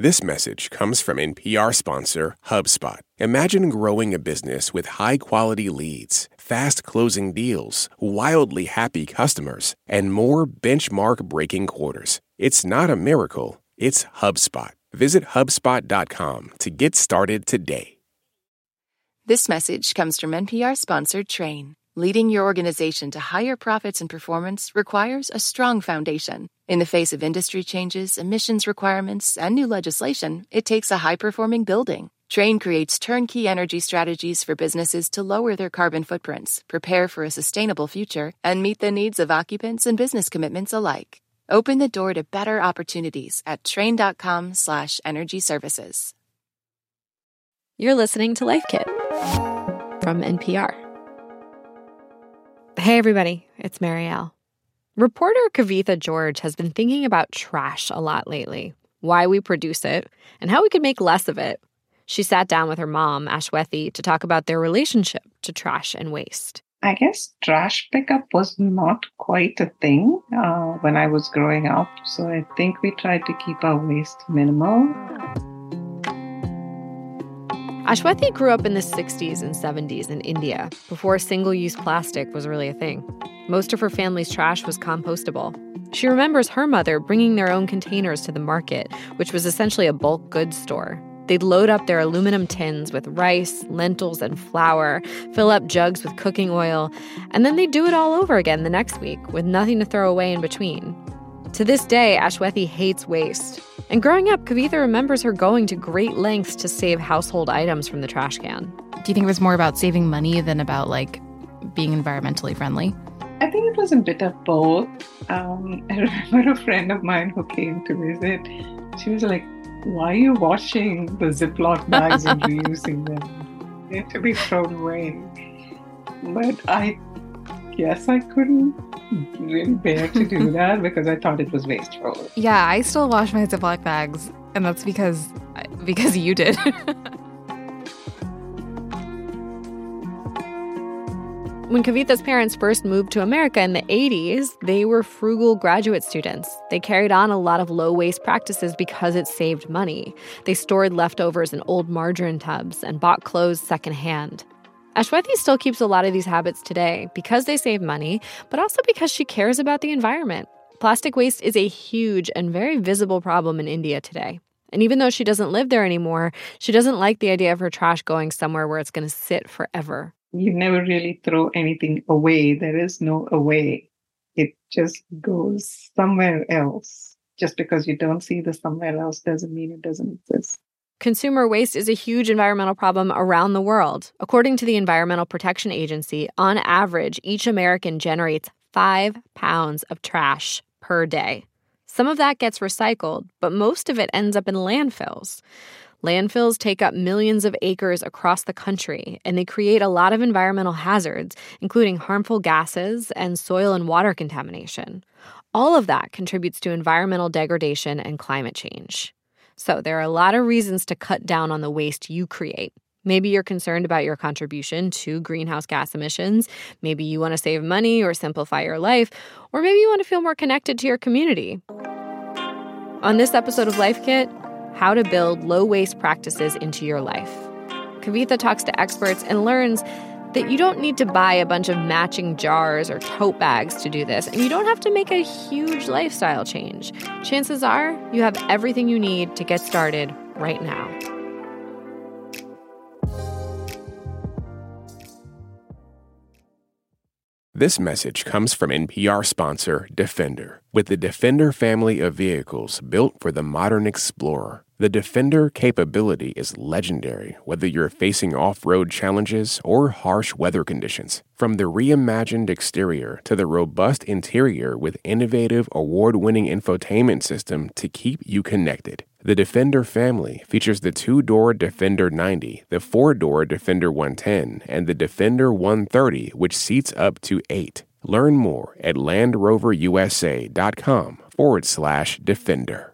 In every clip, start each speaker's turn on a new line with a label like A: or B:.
A: This message comes from NPR sponsor HubSpot. Imagine growing a business with high quality leads, fast closing deals, wildly happy customers, and more benchmark breaking quarters. It's not a miracle, it's HubSpot. Visit HubSpot.com to get started today.
B: This message comes from NPR sponsored Trane. Leading your organization to higher profits and performance requires a strong foundation. In the face of industry changes, emissions requirements, and new legislation, it takes a high performing building. Trane creates turnkey energy strategies for businesses to lower their carbon footprints, prepare for a sustainable future, and meet the needs of occupants and business commitments alike. Open the door to better opportunities at trane.com/slash energy services.
C: You're listening to Life Kit from NPR. Hey, everybody, it's Marielle. Reporter Kavitha George has been thinking about trash a lot lately, why we produce it, and how we could make less of it. She sat down with her mom, Ashwethi, to talk about their relationship to trash and waste.
D: I guess trash pickup was not quite a thing uh, when I was growing up, so I think we tried to keep our waste minimal.
C: Ashwethi grew up in the 60s and 70s in India before single use plastic was really a thing. Most of her family's trash was compostable. She remembers her mother bringing their own containers to the market, which was essentially a bulk goods store. They'd load up their aluminum tins with rice, lentils, and flour, fill up jugs with cooking oil, and then they'd do it all over again the next week with nothing to throw away in between. To this day, Ashwethi hates waste. And growing up, Kavitha remembers her going to great lengths to save household items from the trash can.
E: Do you think it was more about saving money than about like being environmentally friendly?
D: I think it was a bit of both. Um, I remember a friend of mine who came to visit. She was like, Why are you washing the Ziploc bags and reusing them? They have to be thrown away. But I guess I couldn't really bear to do that because I thought it was wasteful.
E: Yeah, I still wash my Ziploc bags, and that's because because you did.
C: When Kavitha's parents first moved to America in the 80s, they were frugal graduate students. They carried on a lot of low waste practices because it saved money. They stored leftovers in old margarine tubs and bought clothes secondhand. Ashwethi still keeps a lot of these habits today because they save money, but also because she cares about the environment. Plastic waste is a huge and very visible problem in India today. And even though she doesn't live there anymore, she doesn't like the idea of her trash going somewhere where it's going to sit forever.
D: You never really throw anything away. There is no away. It just goes somewhere else. Just because you don't see the somewhere else doesn't mean it doesn't exist.
C: Consumer waste is a huge environmental problem around the world. According to the Environmental Protection Agency, on average, each American generates five pounds of trash per day. Some of that gets recycled, but most of it ends up in landfills. Landfills take up millions of acres across the country, and they create a lot of environmental hazards, including harmful gases and soil and water contamination. All of that contributes to environmental degradation and climate change. So, there are a lot of reasons to cut down on the waste you create. Maybe you're concerned about your contribution to greenhouse gas emissions. Maybe you want to save money or simplify your life. Or maybe you want to feel more connected to your community. On this episode of Life Kit, how to build low waste practices into your life. Kavitha talks to experts and learns that you don't need to buy a bunch of matching jars or tote bags to do this, and you don't have to make a huge lifestyle change. Chances are you have everything you need to get started right now.
A: This message comes from NPR sponsor Defender. With the Defender family of vehicles built for the modern explorer, the Defender capability is legendary whether you're facing off road challenges or harsh weather conditions. From the reimagined exterior to the robust interior with innovative award winning infotainment system to keep you connected. The Defender family features the two door Defender 90, the four door Defender 110, and the Defender 130, which seats up to eight. Learn more at LandRoverUSA.com forward slash Defender.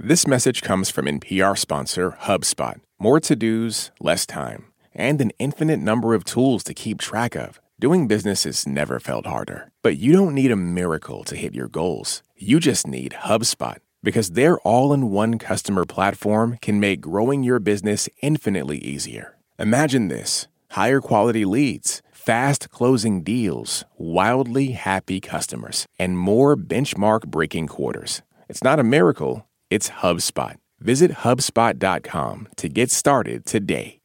A: This message comes from NPR sponsor HubSpot. More to dos, less time, and an infinite number of tools to keep track of. Doing business has never felt harder. But you don't need a miracle to hit your goals. You just need HubSpot. because their all in one customer platform can make growing your business infinitely easier. Imagine this higher quality leads, fast closing deals, wildly happy customers, and more benchmark breaking quarters. It's not a miracle, it's HubSpot. Visit HubSpot.com to get started today.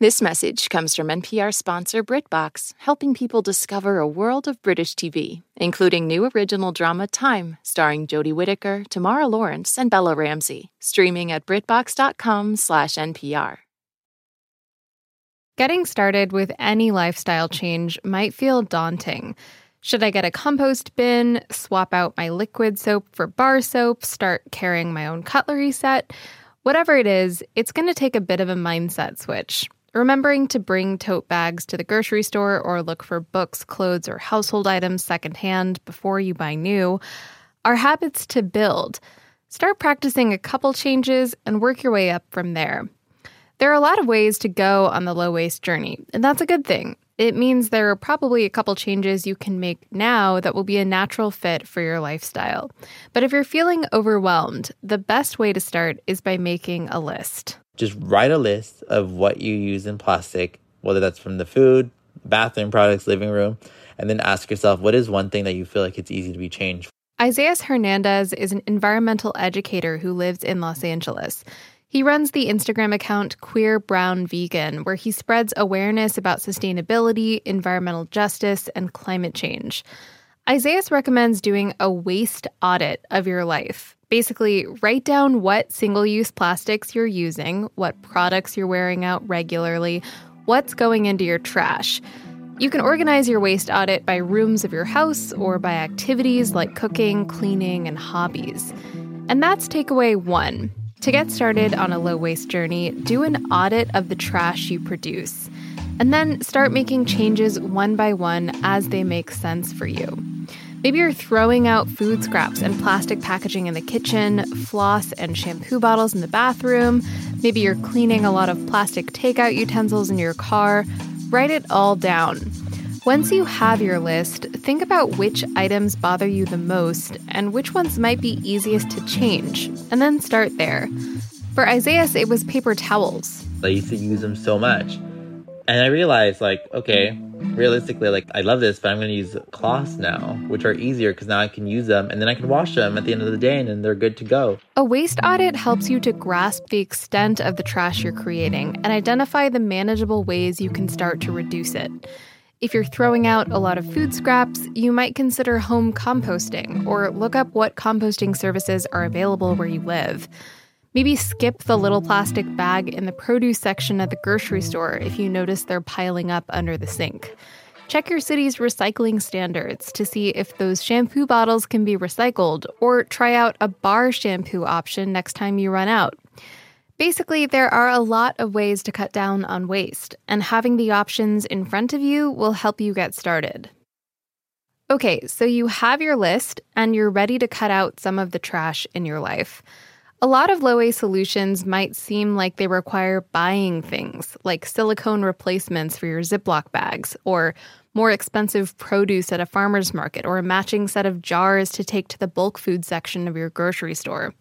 B: This message comes from NPR sponsor BritBox, helping people discover a world of British TV, including new original drama Time, starring Jodie Whittaker, Tamara Lawrence, and Bella Ramsey, streaming at BritBox.com/npr.
E: Getting started with any lifestyle change might feel daunting. Should I get a compost bin, swap out my liquid soap for bar soap, start carrying my own cutlery set? Whatever it is, it's going to take a bit of a mindset switch. Remembering to bring tote bags to the grocery store or look for books, clothes, or household items secondhand before you buy new are habits to build. Start practicing a couple changes and work your way up from there. There are a lot of ways to go on the low waste journey, and that's a good thing. It means there are probably a couple changes you can make now that will be a natural fit for your lifestyle. But if you're feeling overwhelmed, the best way to start is by making a list
F: just write a list of what you use in plastic, whether that's from the food, bathroom products, living room, and then ask yourself what is one thing that you feel like it's easy to be changed.
E: Isaias Hernandez is an environmental educator who lives in Los Angeles. He runs the Instagram account Queer Brown Vegan, where he spreads awareness about sustainability, environmental justice, and climate change. Isaias recommends doing a waste audit of your life. Basically, write down what single use plastics you're using, what products you're wearing out regularly, what's going into your trash. You can organize your waste audit by rooms of your house or by activities like cooking, cleaning, and hobbies. And that's takeaway one. To get started on a low waste journey, do an audit of the trash you produce. And then start making changes one by one as they make sense for you. Maybe you're throwing out food scraps and plastic packaging in the kitchen, floss and shampoo bottles in the bathroom. Maybe you're cleaning a lot of plastic takeout utensils in your car. Write it all down. Once you have your list, think about which items bother you the most and which ones might be easiest to change, and then start there. For Isaias, it was paper towels.
F: I used to use them so much. And I realized, like, okay, realistically, like, I love this, but I'm going to use cloths now, which are easier because now I can use them and then I can wash them at the end of the day and then they're good to go.
E: A waste audit helps you to grasp the extent of the trash you're creating and identify the manageable ways you can start to reduce it. If you're throwing out a lot of food scraps, you might consider home composting or look up what composting services are available where you live. Maybe skip the little plastic bag in the produce section at the grocery store if you notice they're piling up under the sink. Check your city's recycling standards to see if those shampoo bottles can be recycled, or try out a bar shampoo option next time you run out. Basically, there are a lot of ways to cut down on waste, and having the options in front of you will help you get started. Okay, so you have your list and you're ready to cut out some of the trash in your life. A lot of low waste solutions might seem like they require buying things, like silicone replacements for your Ziploc bags, or more expensive produce at a farmer's market, or a matching set of jars to take to the bulk food section of your grocery store.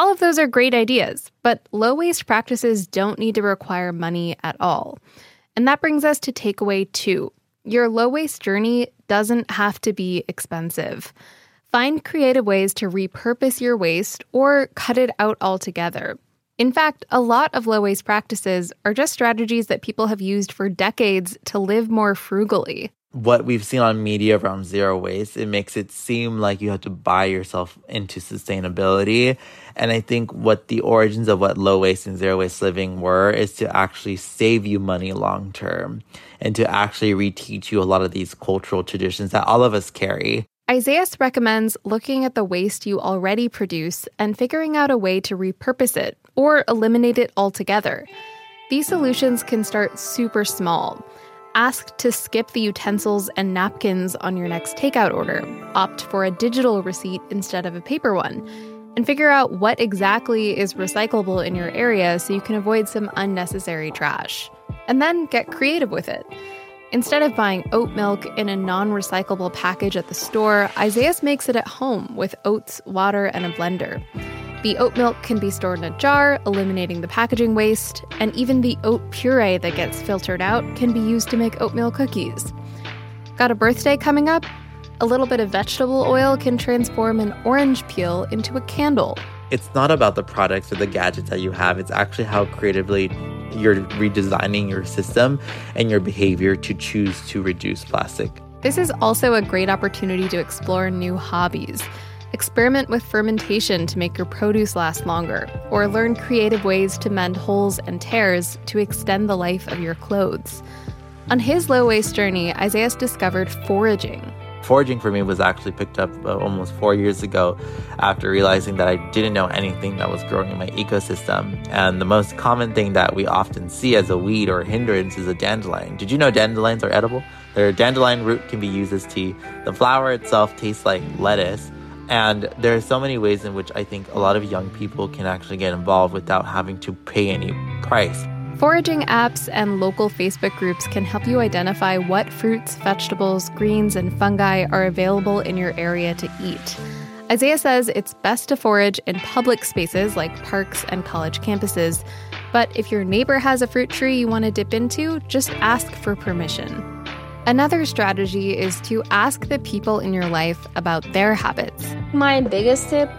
E: All of those are great ideas, but low waste practices don't need to require money at all. And that brings us to takeaway two your low waste journey doesn't have to be expensive. Find creative ways to repurpose your waste or cut it out altogether. In fact, a lot of low waste practices are just strategies that people have used for decades to live more frugally.
F: What we've seen on media around zero waste, it makes it seem like you have to buy yourself into sustainability. And I think what the origins of what low waste and zero waste living were is to actually save you money long term and to actually reteach you a lot of these cultural traditions that all of us carry.
E: Isaias recommends looking at the waste you already produce and figuring out a way to repurpose it or eliminate it altogether. These solutions can start super small. Ask to skip the utensils and napkins on your next takeout order, opt for a digital receipt instead of a paper one, and figure out what exactly is recyclable in your area so you can avoid some unnecessary trash. And then get creative with it. Instead of buying oat milk in a non recyclable package at the store, Isaias makes it at home with oats, water, and a blender. The oat milk can be stored in a jar, eliminating the packaging waste, and even the oat puree that gets filtered out can be used to make oatmeal cookies. Got a birthday coming up? A little bit of vegetable oil can transform an orange peel into a candle.
F: It's not about the products or the gadgets that you have, it's actually how creatively you're redesigning your system and your behavior to choose to reduce plastic.
E: This is also a great opportunity to explore new hobbies. Experiment with fermentation to make your produce last longer, or learn creative ways to mend holes and tears to extend the life of your clothes. On his low waste journey, Isaias discovered foraging,
F: foraging for me was actually picked up uh, almost four years ago after realizing that I didn't know anything that was growing in my ecosystem. And the most common thing that we often see as a weed or a hindrance is a dandelion. Did you know dandelions are edible? Their dandelion root can be used as tea. The flower itself tastes like lettuce. And there are so many ways in which I think a lot of young people can actually get involved without having to pay any price.
E: Foraging apps and local Facebook groups can help you identify what fruits, vegetables, greens, and fungi are available in your area to eat. Isaias says it's best to forage in public spaces like parks and college campuses, but if your neighbor has a fruit tree you want to dip into, just ask for permission. Another strategy is to ask the people in your life about their habits.
G: My biggest tip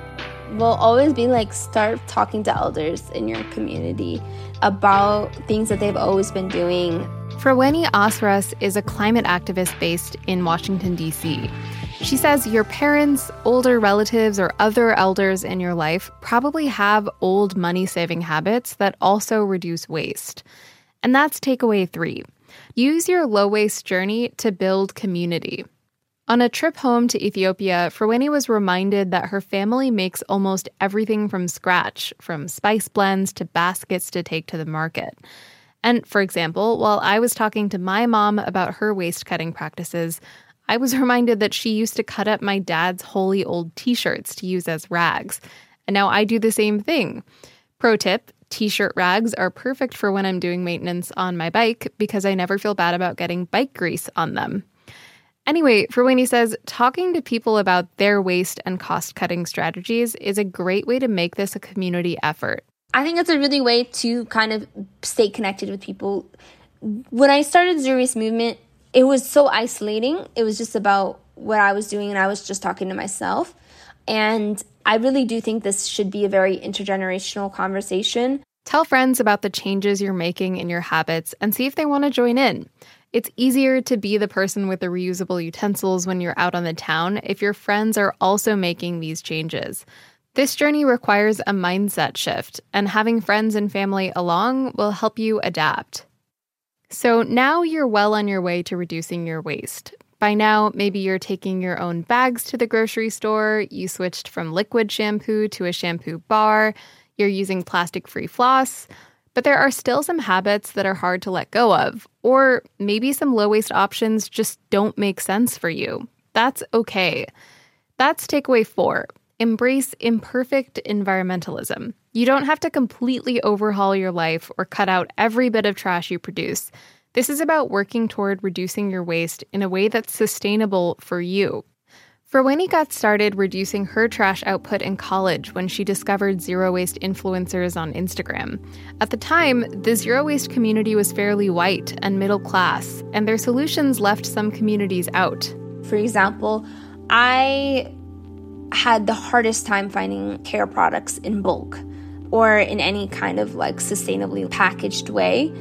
G: will always be like start talking to elders in your community about things that they've always been doing.
E: Fraweni Asras is a climate activist based in Washington, D.C. She says your parents, older relatives, or other elders in your life probably have old money saving habits that also reduce waste. And that's takeaway three use your low waste journey to build community. On a trip home to Ethiopia, Fraweni was reminded that her family makes almost everything from scratch, from spice blends to baskets to take to the market. And for example, while I was talking to my mom about her waste cutting practices, I was reminded that she used to cut up my dad's holy old t shirts to use as rags. And now I do the same thing. Pro tip t shirt rags are perfect for when I'm doing maintenance on my bike because I never feel bad about getting bike grease on them. Anyway, Fraweni says talking to people about their waste and cost cutting strategies is a great way to make this a community effort.
G: I think it's a really way to kind of stay connected with people. When I started Zero Waste Movement, it was so isolating. It was just about what I was doing and I was just talking to myself. And I really do think this should be a very intergenerational conversation.
E: Tell friends about the changes you're making in your habits and see if they want to join in. It's easier to be the person with the reusable utensils when you're out on the town if your friends are also making these changes. This journey requires a mindset shift, and having friends and family along will help you adapt. So now you're well on your way to reducing your waste. By now, maybe you're taking your own bags to the grocery store, you switched from liquid shampoo to a shampoo bar, you're using plastic free floss. But there are still some habits that are hard to let go of, or maybe some low waste options just don't make sense for you. That's okay. That's takeaway four embrace imperfect environmentalism. You don't have to completely overhaul your life or cut out every bit of trash you produce. This is about working toward reducing your waste in a way that's sustainable for you. Fraweni got started reducing her trash output in college when she discovered zero waste influencers on Instagram. At the time, the zero waste community was fairly white and middle class, and their solutions left some communities out.
G: For example, I had the hardest time finding hair products in bulk or in any kind of like sustainably packaged way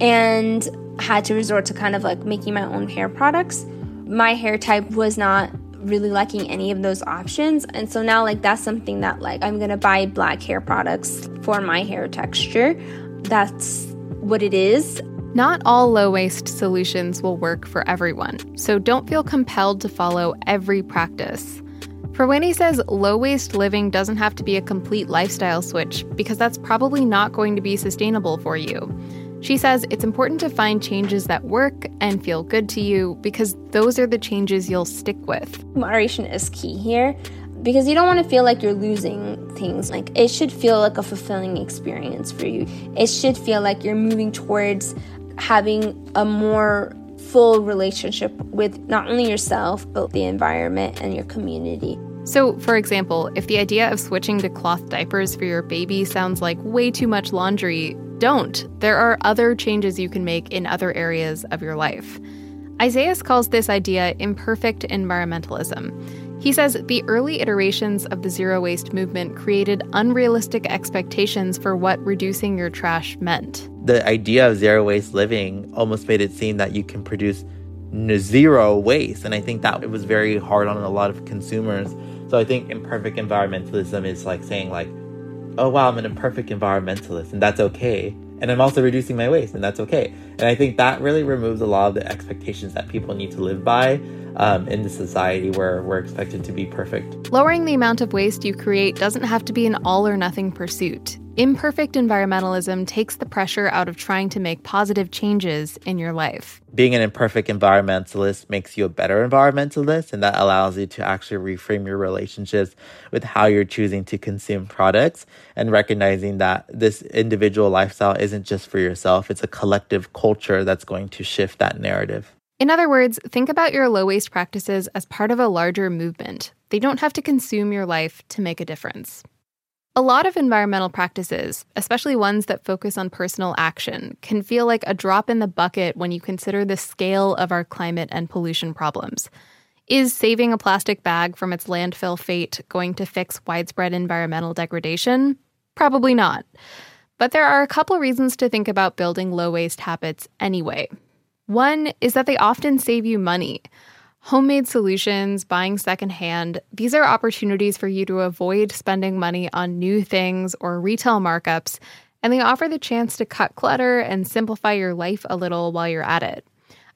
G: and had to resort to kind of like making my own hair products. My hair type was not really liking any of those options. And so now, like, that's something that, like, I'm gonna buy black hair products for my hair texture. That's what it is.
E: Not all low waste solutions will work for everyone, so don't feel compelled to follow every practice. Fraweni says low waste living doesn't have to be a complete lifestyle switch because that's probably not going to be sustainable for you. She says it's important to find changes that work and feel good to you because those are the changes you'll stick with.
G: Moderation is key here because you don't want to feel like you're losing things. Like it should feel like a fulfilling experience for you. It should feel like you're moving towards having a more full relationship with not only yourself, but the environment and your community.
E: So, for example, if the idea of switching to cloth diapers for your baby sounds like way too much laundry, don't. There are other changes you can make in other areas of your life. Isaias calls this idea imperfect environmentalism. He says the early iterations of the zero waste movement created unrealistic expectations for what reducing your trash meant.
F: The idea of zero waste living almost made it seem that you can produce zero waste. And I think that it was very hard on a lot of consumers so I think imperfect environmentalism is like saying like, oh wow, I'm an imperfect environmentalist and that's okay. And I'm also reducing my waste and that's okay. And I think that really removes a lot of the expectations that people need to live by um, in the society where we're expected to be perfect.
E: Lowering the amount of waste you create doesn't have to be an all or nothing pursuit. Imperfect environmentalism takes the pressure out of trying to make positive changes in your life.
F: Being an imperfect environmentalist makes you a better environmentalist, and that allows you to actually reframe your relationships with how you're choosing to consume products and recognizing that this individual lifestyle isn't just for yourself, it's a collective culture that's going to shift that narrative.
E: In other words, think about your low waste practices as part of a larger movement. They don't have to consume your life to make a difference. A lot of environmental practices, especially ones that focus on personal action, can feel like a drop in the bucket when you consider the scale of our climate and pollution problems. Is saving a plastic bag from its landfill fate going to fix widespread environmental degradation? Probably not. But there are a couple reasons to think about building low waste habits anyway. One is that they often save you money. Homemade solutions, buying secondhand, these are opportunities for you to avoid spending money on new things or retail markups, and they offer the chance to cut clutter and simplify your life a little while you're at it.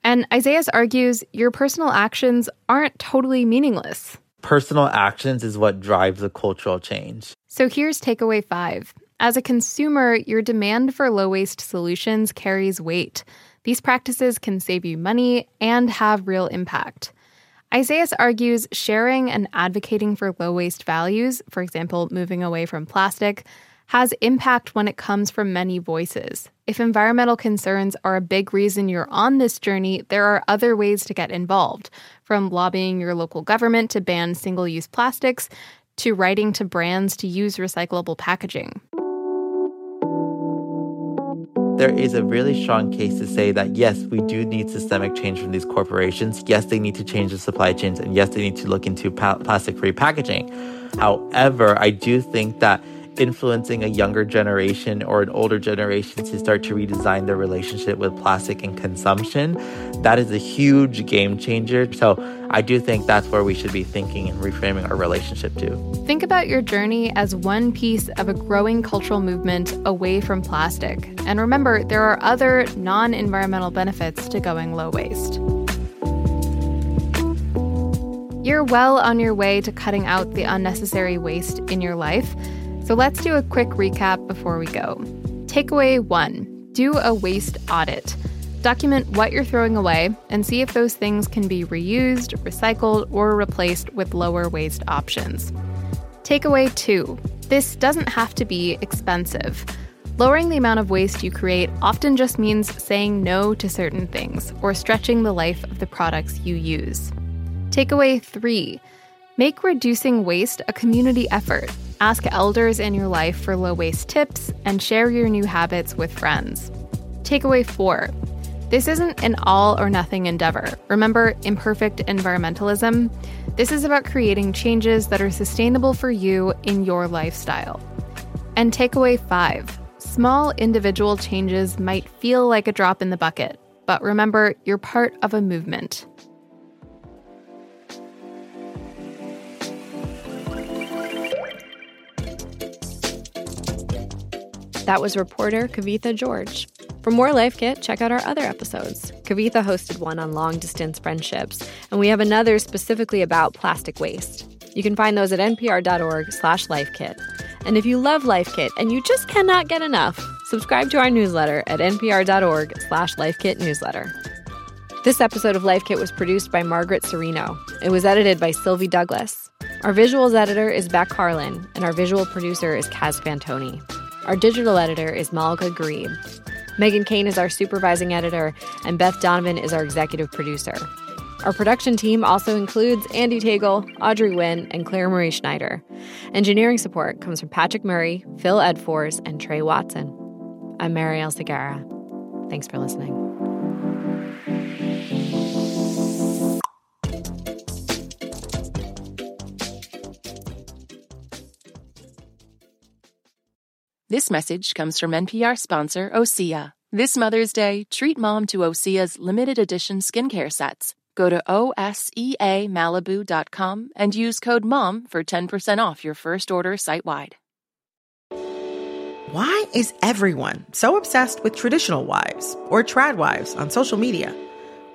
E: And Isaias argues your personal actions aren't totally meaningless.
F: Personal actions is what drives a cultural change.
E: So here's takeaway five. As a consumer, your demand for low waste solutions carries weight. These practices can save you money and have real impact. Isaias argues sharing and advocating for low waste values, for example, moving away from plastic, has impact when it comes from many voices. If environmental concerns are a big reason you're on this journey, there are other ways to get involved, from lobbying your local government to ban single use plastics to writing to brands to use recyclable packaging
F: there is a really strong case to say that yes, we do need systemic change from these corporations. Yes, they need to change the supply chains, and yes, they need to look into pa- plastic free packaging. However, I do think that influencing a younger generation or an older generation to start to redesign their relationship with plastic and consumption, that is a huge game changer. So I do think that's where we should be thinking and reframing our relationship to.
E: Think about your journey as one piece of a growing cultural movement away from plastic. And remember, there are other non environmental benefits to going low waste. You're well on your way to cutting out the unnecessary waste in your life. So let's do a quick recap before we go. Takeaway one do a waste audit. Document what you're throwing away and see if those things can be reused, recycled, or replaced with lower waste options. Takeaway two this doesn't have to be expensive. Lowering the amount of waste you create often just means saying no to certain things or stretching the life of the products you use. Takeaway three make reducing waste a community effort Ask elders in your life for low waste tips and share your new habits with friends. Takeaway four this isn't an all or nothing endeavor. Remember imperfect environmentalism? This is about creating changes that are sustainable for you in your lifestyle. And takeaway five small individual changes might feel like a drop in the bucket, but remember, you're part of a movement. That was reporter Kavitha George. For more Life Kit, check out our other episodes. Kavitha hosted one on long distance friendships, and we have another specifically about plastic waste. You can find those at npr.org slash lifekit. And if you love Life Kit and you just cannot get enough, subscribe to our newsletter at npr.org slash lifekit newsletter. This episode of Life Kit was produced by Margaret Cirino. It was edited by Sylvie Douglas. Our visuals editor is Beck Harlan, and our visual producer is Kaz Fantone. Our digital editor is Malaka Gharib.
C: Meghan Keane is our supervising editor, and Beth Donovan is our executive producer. Our production team also includes Andy Tagle, Audrey Nguyen, and Claire Marie Schneider. Engineering support comes from Patrick Murray, Phil Edfors, and Trey Watson. I'm Marielle Segarra. Thanks for listening.
B: This message comes from NPR sponsor Osea. This Mother's Day, treat mom to Osea's limited edition skincare sets. Go to OSEAMalibu.com and use code MOM for 10% off your first order site wide.
H: Why is everyone so obsessed with traditional wives or trad wives on social media?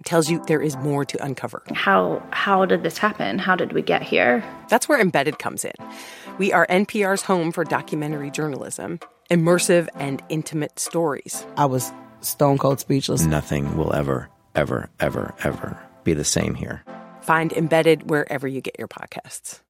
I: It tells you there is more to uncover.
J: How how did this happen? How did we get here?
I: That's where Embedded comes in. We are NPR's home for documentary journalism, immersive and intimate stories.
K: I was stone cold speechless.
L: Nothing will ever, ever, ever, ever be the same here.
I: Find Embedded wherever you get your podcasts.